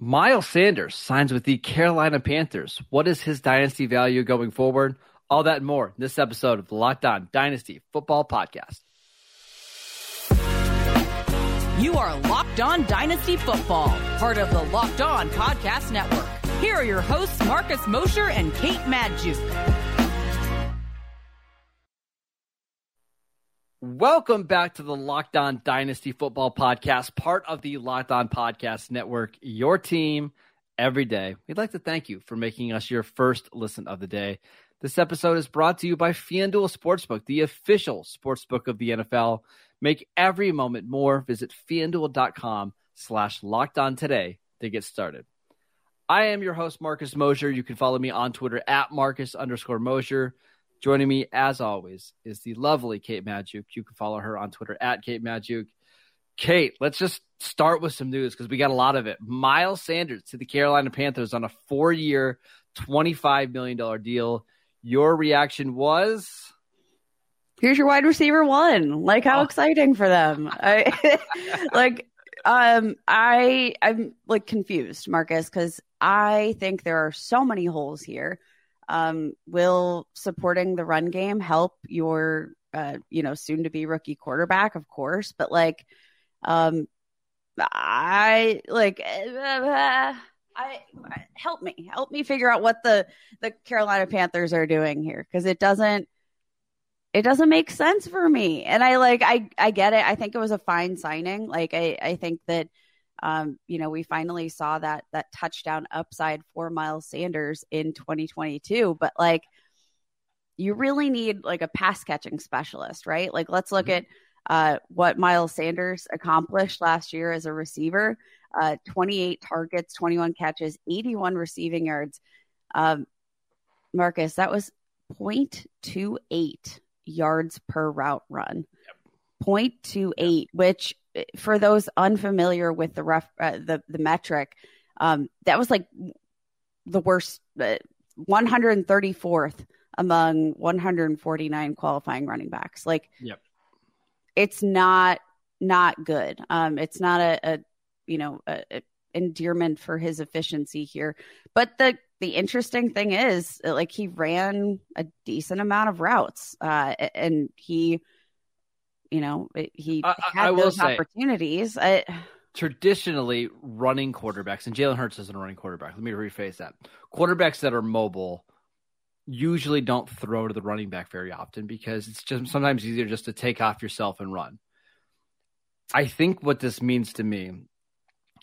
Miles Sanders signs with the Carolina Panthers. What is his dynasty value going forward? All that and more in this episode of the Locked On Dynasty Football Podcast. You are Locked On Dynasty Football, part of the Locked On Podcast Network. Here are your hosts, Marcus Mosher and Kate Magdziuk. Welcome back to the Locked On Dynasty Football Podcast, part of the Locked On Podcast Network, your team every day. We'd like to thank you for making us your first listen of the day. This episode is brought to you by FanDuel Sportsbook, the official sportsbook of the NFL. Make every moment more. Visit fanduel.com slash locked on today to get started. I am your host, Marcus Mosher. You can follow me on Twitter at Marcus underscore Mosher. Joining me, as always, is the lovely Kate Magdziuk. You can follow her on Twitter at Kate Magdziuk. Kate, let's just start with some news because we got a lot of it. Miles Sanders to the Carolina Panthers on a four year, $25 million deal. Your reaction was? Here's your wide receiver one. Like how oh. exciting for them. I, like um I I'm like confused, Marcus, because I think there are so many holes here. Um, will supporting the run game help your, uh, you know, soon to be rookie quarterback? Of course, but like, um, I like, uh, I, help me, help me figure out what the the Carolina Panthers are doing here because it doesn't it doesn't make sense for me. And I like I I get it. I think it was a fine signing. Like I I think that um, you know, we finally saw that that touchdown upside for Miles Sanders in 2022. But like, you really need like a pass catching specialist, right? Like, let's look mm-hmm. at uh, what Miles Sanders accomplished last year as a receiver: uh, 28 targets, 21 catches, 81 receiving yards. Um, Marcus, that was 0.28 yards per route run. Yep. 0.28, which for those unfamiliar with the ref, uh, the the metric, um, that was like the worst, uh, 134th among 149 qualifying running backs. Like, yep. it's not not good. Um, it's not a, a you know a, a endearment for his efficiency here. But the the interesting thing is, like, he ran a decent amount of routes, uh, and he you know, he I, had I those say, opportunities. I, traditionally, running quarterbacks, and Jalen Hurts isn't a running quarterback. Let me rephrase that. Quarterbacks that are mobile usually don't throw to the running back very often because it's just sometimes easier just to take off yourself and run. I think what this means to me,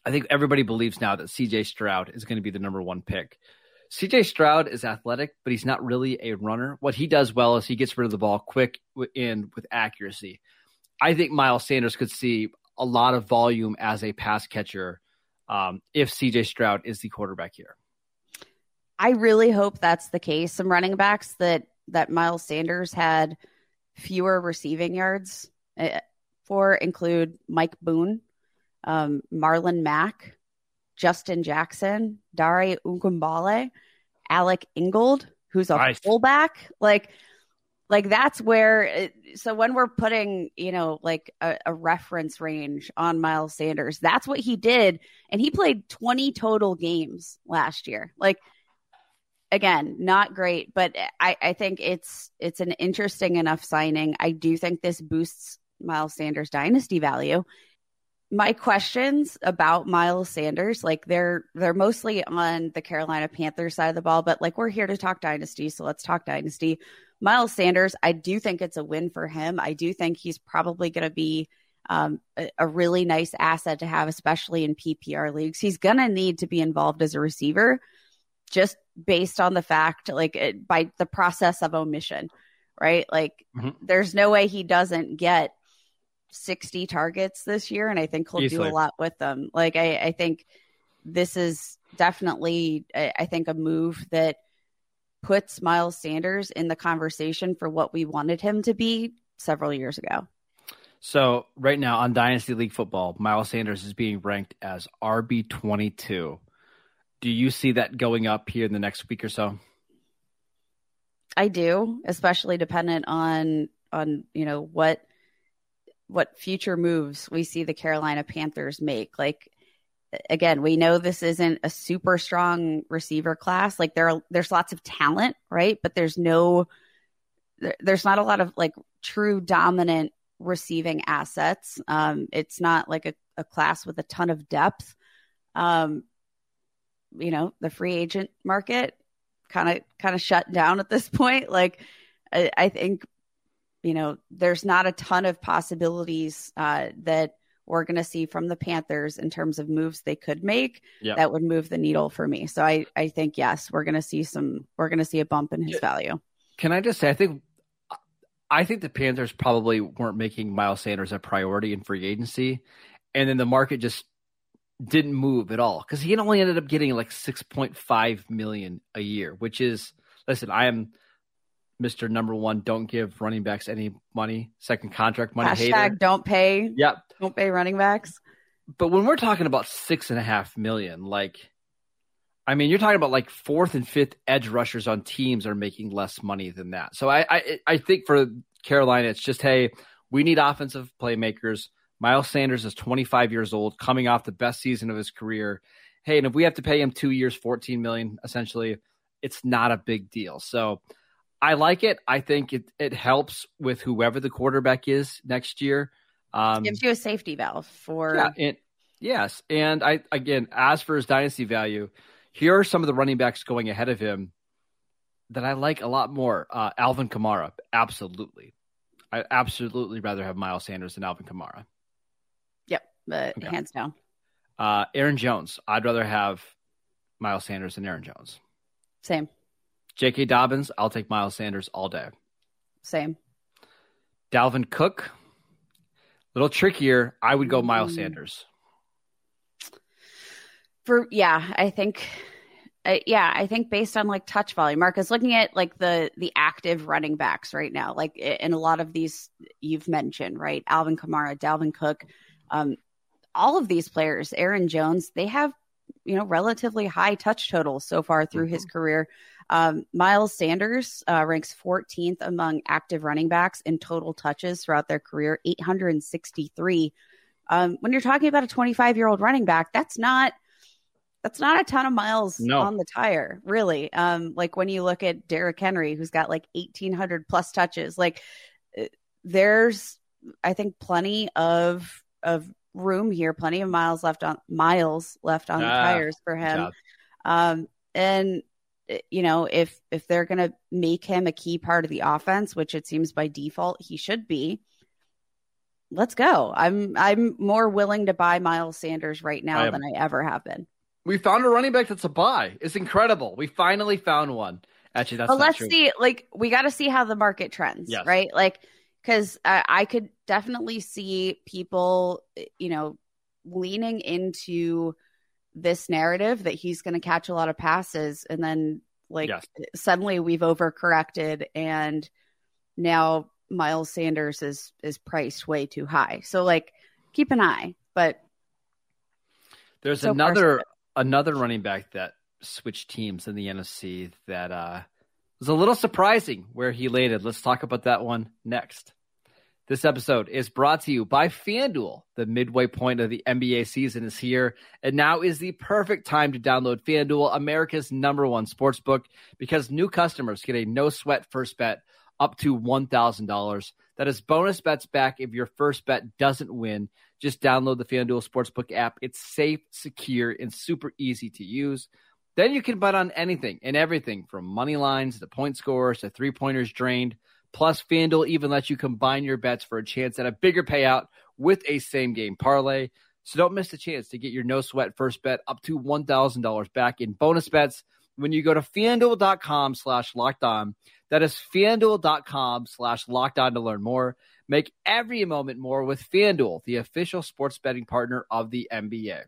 I think everybody believes now that CJ Stroud is going to be the number one pick. CJ Stroud is athletic, but he's not really a runner. What he does well is he gets rid of the ball quick and with accuracy. I think Miles Sanders could see a lot of volume as a pass catcher um, if CJ Stroud is the quarterback here. I really hope that's the case. Some running backs that that Miles Sanders had fewer receiving yards uh, for include Mike Boone, um, Marlon Mack, Justin Jackson, Dare Ogunbowale, Alec Ingold, who's a nice. fullback. Like like that's where so when we're putting you know like a, a, reference range on miles sanders that's what he did. And he played 20 total games last year. Like again not great but i i think it's it's an interesting enough signing. I do think this boosts miles sanders dynasty value. My questions about Miles Sanders, like they're they're mostly on the Carolina Panthers side of the ball, but like we're here to talk dynasty, so let's talk dynasty. Miles Sanders, I do think it's a win for him. I do think he's probably going to be um, a, a, really nice asset to have, especially in PPR leagues. He's going to need to be involved as a receiver just based on the fact, like, it, by the process of omission, right? Like, mm-hmm. there's no way he doesn't get 60 targets this year. And I think he'll Easily. do a lot with them. Like, I, I think this is definitely, I, I think, a move that puts Miles Sanders in the conversation for what we wanted him to be several years ago. So right now on Dynasty League football, Miles Sanders is being ranked as RB twenty two. Do you see that going up here in the next week or so? I do, especially dependent on on you know what what future moves we see the Carolina Panthers make. Like again, we know this isn't a super strong receiver class. Like there, are, there's lots of talent, right? But there's no, there, there's not a lot of like true dominant receiving assets. Um, it's not like a, a class with a ton of depth. Um, you know, the free agent market kind of kind of shut down at this point. Like, I, I, think, you know, there's not a ton of possibilities uh, that we're going to see from the Panthers in terms of moves they could make yep. that would move the needle for me. So I, I think yes, we're going to see some, we're going to see a bump in his value. Can I just say, I think, I think the Panthers probably weren't making Miles Sanders a priority in free agency, and then the market just didn't move at all because he only ended up getting like 6.5 million a year, which is listen, I am Mr. Number One, don't give running backs any money, second contract money. Hashtag hater. don't pay. Yep. Don't pay running backs. But when we're talking about six and a half million, like I mean, you're talking about like fourth and fifth edge rushers on teams are making less money than that. So I, I, I think for Carolina, it's just hey, we need offensive playmakers. Miles Sanders is 25 years old, coming off the best season of his career. Hey, and if we have to pay him two years, 14 million, essentially, it's not a big deal. So I like it. I think it it helps with whoever the quarterback is next year. Um, gives you a safety valve for yeah, and, yes. And I again, as for his dynasty value, here are some of the running backs going ahead of him that I like a lot more. Uh, Alvin Kamara, absolutely. I absolutely rather have Miles Sanders than Alvin Kamara. Yep, but okay. hands down. Uh, Aaron Jones, I'd rather have Miles Sanders than Aaron Jones. Same. J.K. Dobbins, I'll take Miles Sanders all day. Same. Dalvin Cook, a little trickier. I would go Miles mm. Sanders. For yeah, I think uh, yeah, I think based on like touch volume, Marcus looking at like the the active running backs right now, like in a lot of these you've mentioned, right? Alvin Kamara, Dalvin Cook, um, all of these players, Aaron Jones, they have you know relatively high touch totals so far through mm-hmm. his career. Um, Miles Sanders uh, ranks 14th among active running backs in total touches throughout their career, 863. Um, when you're talking about a 25 year old running back, that's not that's not a ton of miles no. on the tire, really. Um, like when you look at Derrick Henry, who's got like 1,800 plus touches, like uh, there's, I think, plenty of of room here, plenty of miles left on miles left on ah, the tires for him. Um, and you know, if if they're going to make him a key part of the offense, which it seems by default he should be, let's go. I'm I'm more willing to buy Miles Sanders right now than I ever have been. We found a running back that's a buy. It's incredible. We finally found one. Actually, that's. But let's true. see. Like, we got to see how the market trends, yes. right? Like, because I, I could definitely see people, eh, you know, leaning into this narrative that he's going to catch a lot of passes and then like yes. suddenly we've overcorrected and now Miles Sanders is is priced way too high. So like keep an eye, but there's so another another running back that switched teams in the NFC that uh was a little surprising where he landed. Let's talk about that one next. This episode is brought to you by FanDuel. The midway point of the NBA season is here, and now is the perfect time to download FanDuel, America's number one sports book, because new customers get a no sweat first bet up to $1,000. That is bonus bets back if your first bet doesn't win. Just download the FanDuel Sportsbook app. It's safe, secure, and super easy to use. Then you can bet on anything and everything from money lines to point scores to three pointers drained. Plus, FanDuel even lets you combine your bets for a chance at a bigger payout with a same game parlay. So don't miss the chance to get your no sweat first bet up to $1,000 back in bonus bets when you go to fanduel.com slash locked on. That is fanduel.com slash locked on to learn more. Make every moment more with FanDuel, the official sports betting partner of the NBA.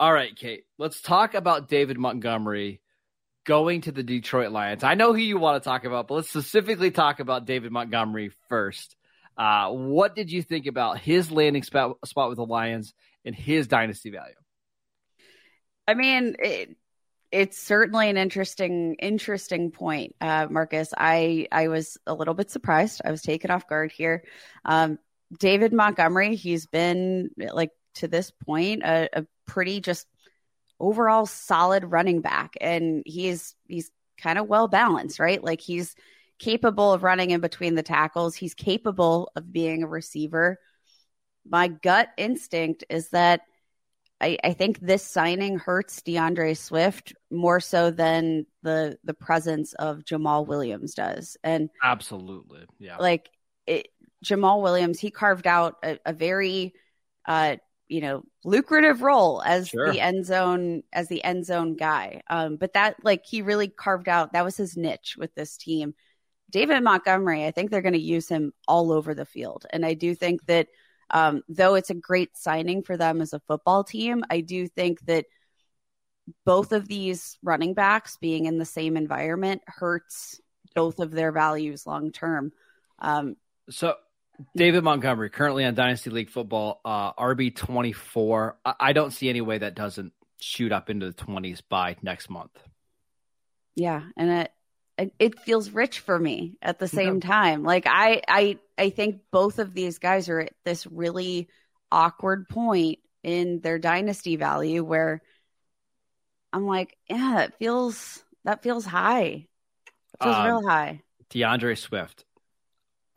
All right, Kate, let's talk about David Montgomery going to the Detroit Lions. I know who you want to talk about, but let's specifically talk about David Montgomery first. Uh, what did you think about his landing spot, spot with the Lions and his dynasty value? I mean, it, it's certainly an interesting, interesting point, uh, Marcus. I I was a little bit surprised. I was taken off guard here. Um, David Montgomery, he's been like to this point a, a pretty just overall solid running back, and he's he's kind of well balanced, right? Like he's capable of running in between the tackles. He's capable of being a receiver. My gut instinct is that I, I think this signing hurts D'Andre Swift more so than the the presence of Jamaal Williams does. And absolutely, yeah, like it, Jamaal Williams, he carved out a, a very uh, you know lucrative role as sure. the end zone as the end zone guy. Um, but that like he really carved out that was his niche with this team. David Montgomery, I think they're going to use him all over the field, and I do think that um, though it's a great signing for them as a football team, I do think that both of these running backs being in the same environment hurts both of their values long term. Um, so David Montgomery, currently on Dynasty League Football, uh, RB twenty four. I-, I don't see any way that doesn't shoot up into the twenties by next month. Yeah, and it it feels rich for me at the same yeah. time. Like I I I think both of these guys are at this really awkward point in their dynasty value where I'm like, yeah, it feels that feels high. It feels um, real high. D'Andre Swift,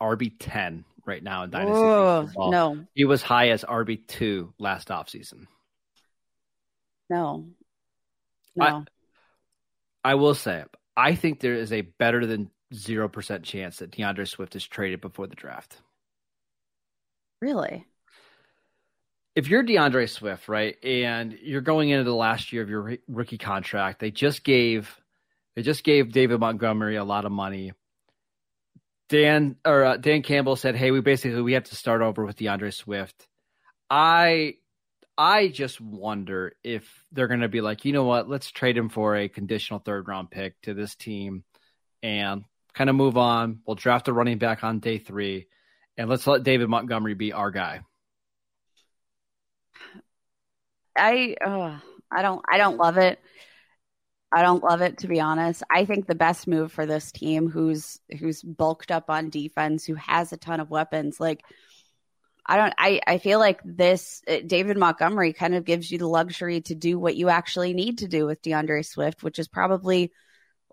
RB ten right now in Dynasty. No. He was high as RB2 last offseason. No. No. I, I will say, I think there is a better than 0% chance that D'Andre Swift is traded before the draft. Really? If you're D'Andre Swift, right, and you're going into the last year of your rookie contract, they just gave they just gave David Montgomery a lot of money. Dan or uh, Dan Campbell said, "Hey, we basically we have to start over with D'Andre Swift." I I just wonder if they're going to be like, you know what, let's trade him for a conditional third round pick to this team and kind of move on. We'll draft a running back on day three, and let's let David Montgomery be our guy. I uh, I don't I don't love it. I don't love it to be honest. I think the best move for this team who's who's bulked up on defense, who has a ton of weapons, like I don't I I feel like this uh, David Montgomery kind of gives you the luxury to do what you actually need to do with D'Andre Swift, which is probably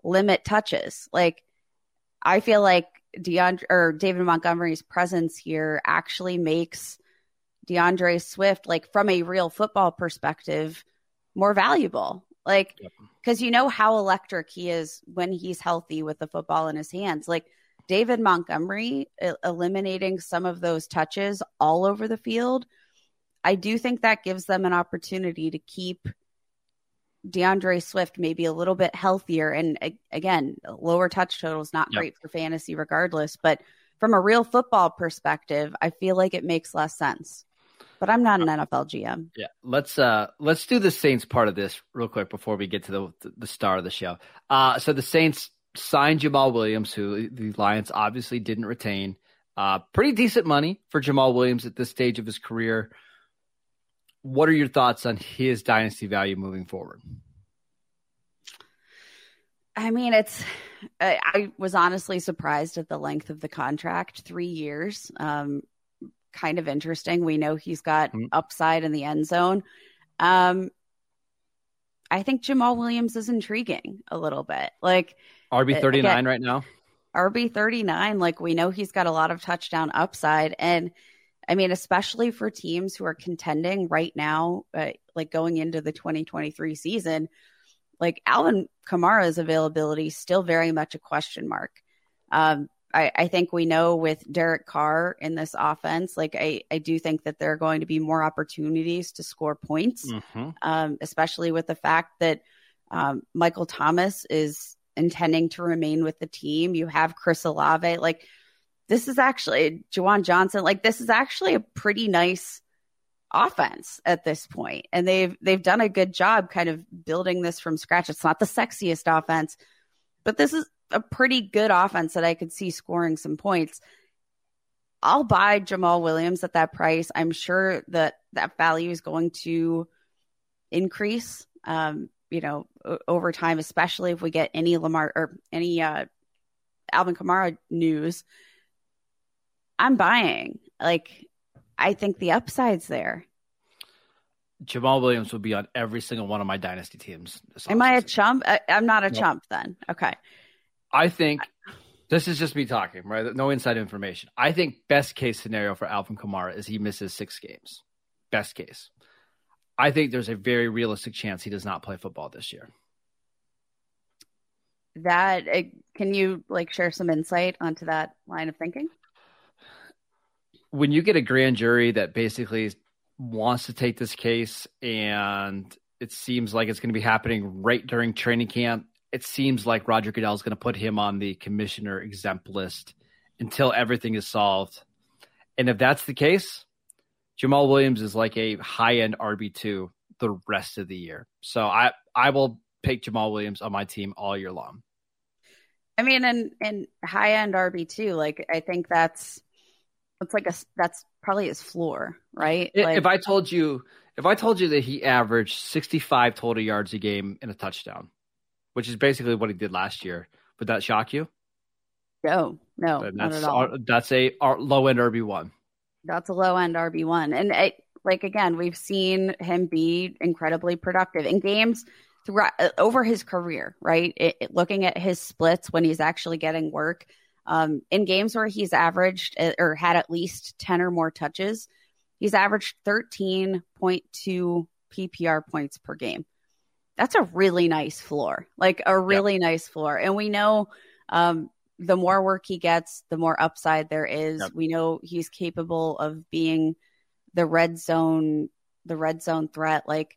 limit touches. Like I feel like D'Andre or David Montgomery's presence here actually makes D'Andre Swift like from a real football perspective more valuable. Like, because you know how electric he is when he's healthy with the football in his hands. Like, David Montgomery eliminating some of those touches all over the field, I do think that gives them an opportunity to keep D'Andre Swift maybe a little bit healthier. And again, lower touch total is not yep. great for fantasy regardless, but from a real football perspective, I feel like it makes less sense but I'm not an uh, NFL GM. Yeah, let's uh let's do the Saints part of this real quick before we get to the the star of the show. Uh so the Saints signed Jamaal Williams, who the Lions obviously didn't retain. Uh pretty decent money for Jamaal Williams at this stage of his career. What are your thoughts on his dynasty value moving forward? I mean, it's. I, I, was honestly surprised at the length of the contract, three years. Um, kind of interesting. We know he's got mm-hmm. upside in the end zone. Um, I think Jamaal Williams is intriguing a little bit. Like RB thirty nine right now. RB thirty nine. Like we know he's got a lot of touchdown upside, and I mean, especially for teams who are contending right now, uh, like going into the twenty twenty three season. Like Alvin Kamara's availability still very much a question mark. Um, I, I, think we know with Derek Carr in this offense, like I, I do think that there are going to be more opportunities to score points, mm-hmm. um, especially with the fact that um, Michael Thomas is intending to remain with the team. You have Chris Olave. Like this is actually Juwan Johnson. Like this is actually a pretty nice offense at this point, and they've they've done a good job kind of building this from scratch. It's not the sexiest offense, but this is a pretty good offense that I could see scoring some points. I'll buy Jamaal Williams at that price. I'm sure that that value is going to increase, um, you know, over time, especially if we get any Lamar or any uh, Alvin Kamara news. I'm buying. Like, I think the upside's there. Jamaal Williams will be on every single one of my dynasty teams. Am I a chump? I, am not a nope. chump then. Okay. I think this is just me talking, right? No inside information. I think best case scenario for Alvin Kamara is he misses six games. Best case. I think there's a very realistic chance he does not play football this year. That uh, can you like share some insight onto that line of thinking? When you get a grand jury that basically wants to take this case and it seems like it's going to be happening right during training camp. It seems like Roger Goodell is going to put him on the commissioner exempt list until everything is solved. And if that's the case, Jamaal Williams is like a high end RB2 the rest of the year. So I, I will pick Jamaal Williams on my team all year long. I mean, and, and high end RB2, like I think that's it's like a that's probably his floor, right? Like, if I told you if I told you that he averaged 65 total yards a game in a touchdown, which is basically what he did last year, would that shock you? No, no, that's, not at all. That's a low end RB one. That's a low end RB one, and it, like again, we've seen him be incredibly productive in games throughout uh, over his career. Right, it, it, looking at his splits when he's actually getting work um, in games where he's averaged uh, or had at least 10 or more touches, he's averaged 13.2 PPR points per game. That's a really nice floor, like a really yep. nice floor. And we know um, the more work he gets, the more upside there is. Yep. We know he's capable of being the red zone, the red zone threat. Like,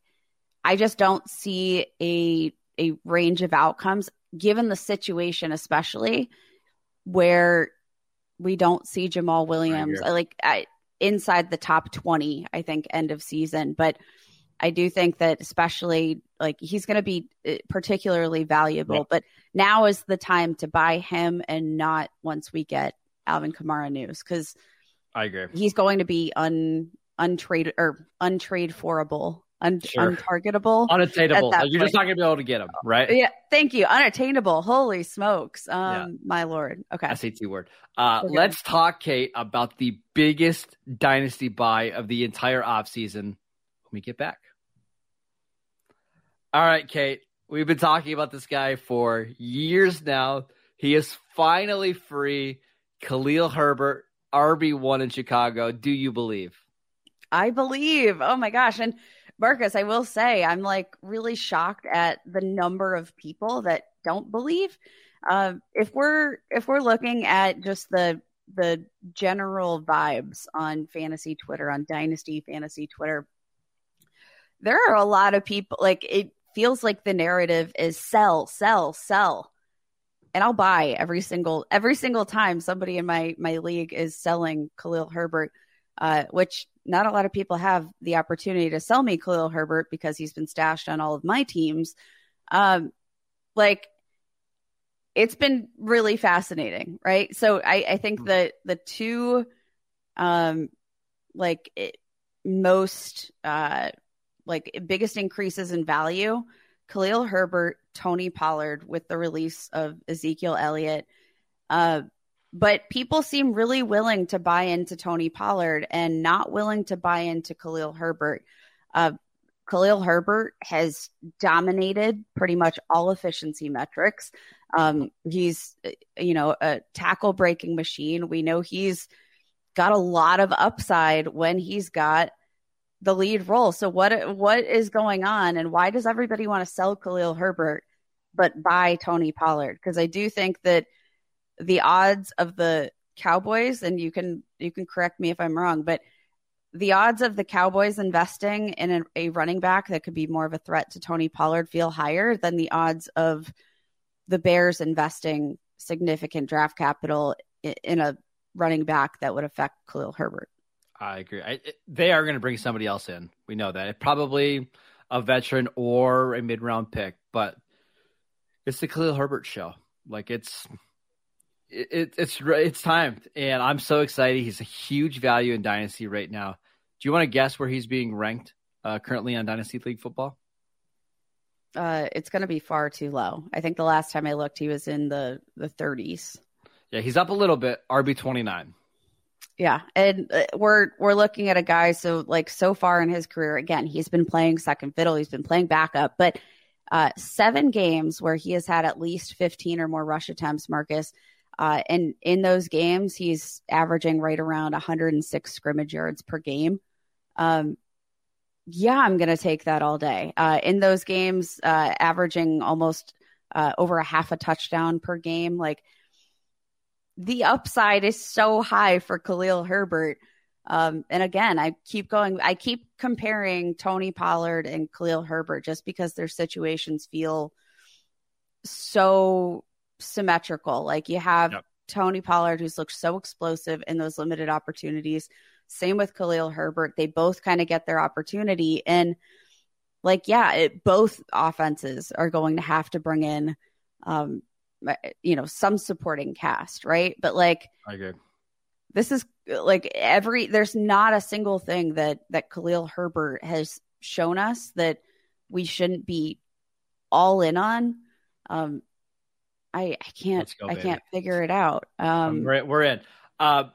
I just don't see a a range of outcomes given the situation, especially where we don't see Jamaal Williams. I like I, inside the top 20, I think, end of season. But I do think that especially like he's going to be uh, particularly valuable. But now is the time to buy him and not once we get Alvin Kamara news because I agree. He's going to be un untrade or untrade forable un- sure. untargetable, unattainable. You're just not going to be able to get him, right? Yeah. Thank you. Unattainable. Holy smokes. Um, yeah. my lord. Okay. SAT word. Uh, okay. let's talk, Kate, about the biggest dynasty buy of the entire offseason when we get back. All right, Kate. We've been talking about this guy for years now. He is finally free. Khalil Herbert, RB1 in Chicago. Do you believe? I believe. Oh my gosh. And Marcus, I will say I'm like really shocked at the number of people that don't believe. Uh, if we're if we're looking at just the the general vibes on fantasy Twitter, on Dynasty Fantasy Twitter, there are a lot of people like it feels like the narrative is sell, sell, sell. And I'll buy every single every single time somebody in my my league is selling Khalil Herbert, uh, which not a lot of people have the opportunity to sell me Khalil Herbert because he's been stashed on all of my teams. Um, like it's been really fascinating, right? So I, I think mm-hmm. that the two, um, like it, most, uh, like biggest increases in value, Khalil Herbert, Tony Pollard with the release of Ezekiel Elliott, uh, but people seem really willing to buy into Tony Pollard and not willing to buy into Khalil Herbert. Uh, Khalil Herbert has dominated pretty much all efficiency metrics. Um, he's, you know, a tackle breaking machine. We know he's got a lot of upside when he's got the lead role. So what what is going on, and why does everybody want to sell Khalil Herbert but buy Tony Pollard? Because I do think that the odds of the Cowboys, and you can you can correct me if I'm wrong, but the odds of the Cowboys investing in a, a, running back that could be more of a threat to Tony Pollard feel higher than the odds of the Bears investing significant draft capital in, in a running back that would affect Khalil Herbert. I agree. I, it, they are going to bring somebody else in. We know that. It probably a veteran or a mid round pick, but it's the Khalil Herbert show. Like it's it, it's it's time, and I'm so excited. He's a huge value in Dynasty right now. Do you want to guess where he's being ranked uh, currently on Dynasty League football? Uh, it's going to be far too low. I think the last time I looked, he was in the the 30s. Yeah, he's up a little bit. RB 29. Yeah, and uh, we're we're looking at a guy so like so far in his career again, he's been playing second fiddle, he's been playing backup, but uh, seven games where he has had at least 15 or more rush attempts, Marcus. Uh, and in those games, he's averaging right around 106 scrimmage yards per game. Um, yeah, I'm going to take that all day. Uh, in those games, uh, averaging almost uh, over a half a touchdown per game. Like the upside is so high for Khalil Herbert. Um, and again, I keep going, I keep comparing Tony Pollard and Khalil Herbert just because their situations feel so symmetrical. Like you have yep. Tony Pollard, who's looked so explosive in those limited opportunities. Same with Khalil Herbert. They both kind of get their opportunity. And like, yeah, it, both offenses are going to have to bring in, um, you know, some supporting cast, right? But like, I agree. This is like every there's not a single thing that that Khalil Herbert has shown us that we shouldn't be all in on. Um, I I can't go, I can't figure it out. Um, we're we're in. Uh,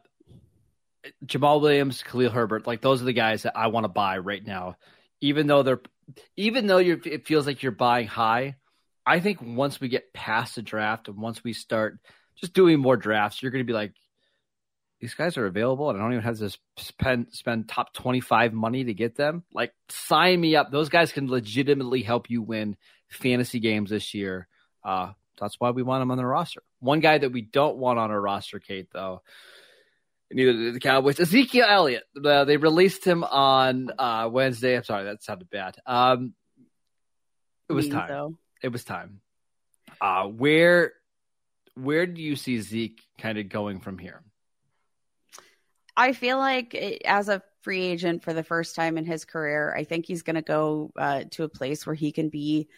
Jamaal Williams, Khalil Herbert, like those are the guys that I want to buy right now. Even though they're, even though you it feels like you're buying high, I think once we get past the draft and once we start just doing more drafts, you're going to be like, these guys are available, and I don't even have to spend spend top twenty five money to get them. Like, sign me up. Those guys can legitimately help you win fantasy games this year. Uh, that's why we want them on the roster. One guy that we don't want on our roster, Kate, though, neither did the Cowboys. Ezekiel Elliott. Uh, they released him on uh, Wednesday. I'm sorry, that sounded bad. Um, it was time. It was time. Uh, where where do you see Zeke kind of going from here? I feel like it, as a free agent for the first time in his career, I think he's going to go uh, to a place where he can be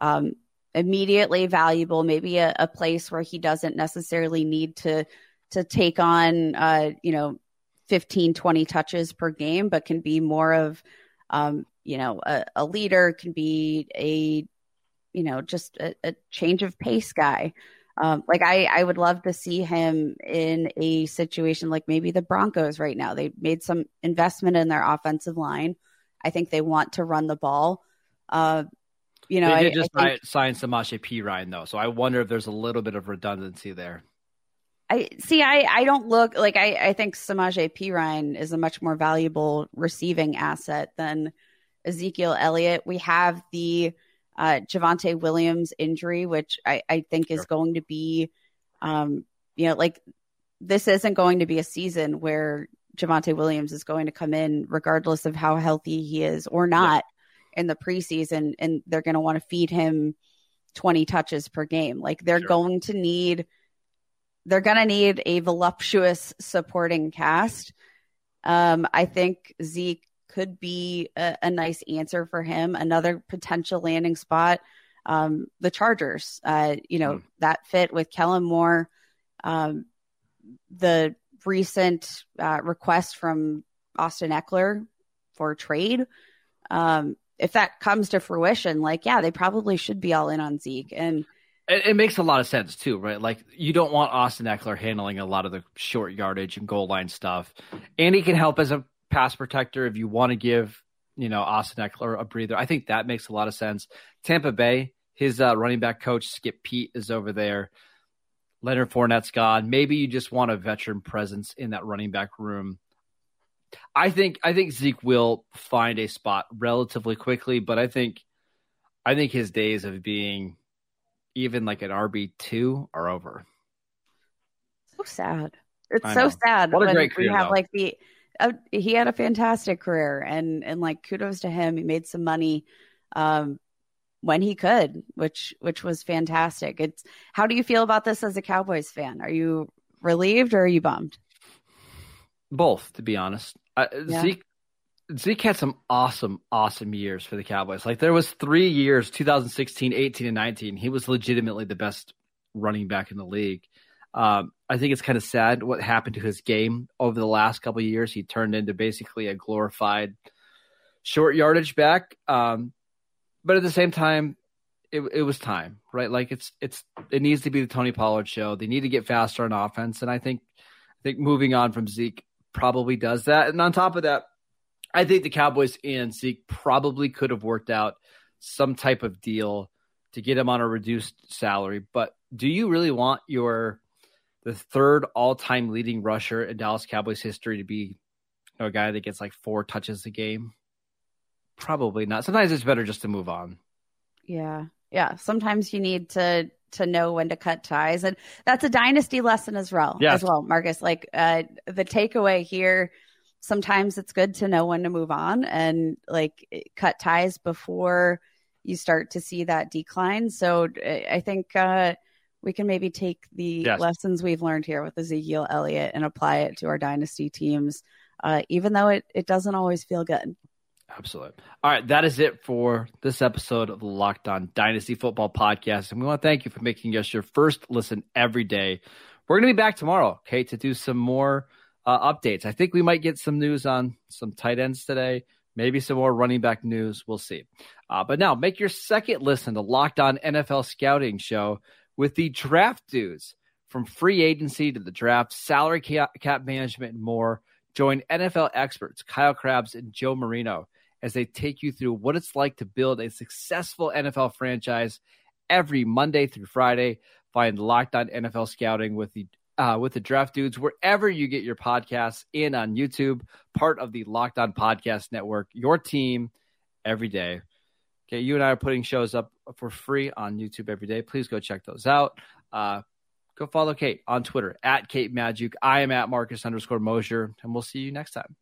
um, immediately valuable, maybe a, a, place where he doesn't necessarily need to to take on uh, you know 15 20 touches per game but can be more of um, you know a, a, leader can be a you know just a, a change of pace guy um, like I, I would love to see him in a situation like maybe the Broncos right now. They made some investment in their offensive line. I think they want to run the ball. Uh, you know, they did just I think, sign Samaje Perine though, so I wonder if there's a little bit of redundancy there. I see. I, I don't look like I, I think Samaje Perine is a much more valuable receiving asset than Ezekiel Elliott. We have the uh, Javonte Williams injury, which I, I think is going to be, um, you know, like this isn't going to be a season where Javonte Williams is going to come in regardless of how healthy he is or not yeah. in the preseason, and they're going to want to feed him 20 touches per game. Like they're sure. going to need, they're going to need a voluptuous supporting cast. Um, I think Zeke could be a, a nice answer for him. Another potential landing spot. Um, the Chargers, uh, you know, mm. that fit with Kellen Moore. Um, the recent uh, request from Austin Ekeler for trade. Um, if that comes to fruition, like, yeah, they probably should be all in on Zeke. And it, it, makes a lot of sense too, right? Like you don't want Austin Ekeler handling a lot of the short yardage and goal line stuff, and he can help as a pass protector if you want to give, you know, Austin Ekeler a breather. I think that makes a lot of sense. Tampa Bay, his uh, running back coach Skip Peete is over there. Leonard Fournette's gone. Maybe you just want a veteran presence in that running back room. I think I think Zeke will find a spot relatively quickly, but I think I think his days of being even like an RB two are over. So sad. It's so sad what a great career, we have though. like the a, he had a fantastic career and and like kudos to him. He made some money um, when he could, which which was fantastic. It's how do you feel about this as a Cowboys fan? Are you relieved or are you bummed? Both, to be honest. Uh, yeah. Zeke Zeke had some awesome, awesome years for the Cowboys. Like there was three years, 2016, 18, and 19. He was legitimately the best running back in the league. Um, I think it's kind of sad what happened to his game over the last couple of years. He turned into basically a glorified short yardage back. Um, but at the same time, it, it was time, right? Like it's it's it needs to be the Tony Pollard show. They need to get faster on offense, and I think I think moving on from Zeke probably does that. And on top of that, I think the Cowboys and Zeke probably could have worked out some type of deal to get him on a reduced salary. But do you really want your the third all time leading rusher in Dallas Cowboys history to be you know, a guy that gets like four touches a game? Probably not. Sometimes it's better just to move on. Yeah. Yeah. Sometimes you need to to know when to cut ties. And that's a dynasty lesson as well. Yes. As well, Marcus. Like uh the takeaway here sometimes it's good to know when to move on and like cut ties before you start to see that decline. So I think uh, we can maybe take the yes. lessons we've learned here with Ezekiel Elliott and apply it to our dynasty teams, uh, even though it, it doesn't always feel good. Absolutely. All right, that is it for this episode of the Locked On Dynasty Football Podcast. And we want to thank you for making us your first listen every day. We're going to be back tomorrow, okay, to do some more – uh, updates. I think we might get some news on some tight ends today, maybe some more running back news. We'll see. Uh, but now make your second listen to Locked On NFL Scouting Show with the draft dudes from free agency to the draft, salary cap, cap management, and more. Join NFL experts Kyle Crabbs and Joe Marino as they take you through what it's like to build a successful NFL franchise every Monday through Friday. Find Locked On NFL Scouting with the uh, with the Draft Dudes wherever you get your podcasts in on YouTube, part of the Locked On Podcast Network, your team every day. Okay, you and I are putting shows up for free on YouTube every day. Please go check those out. Uh, go follow Kate on Twitter at Kate Magdziuk. I am at Marcus underscore Mosher, and we'll see you next time.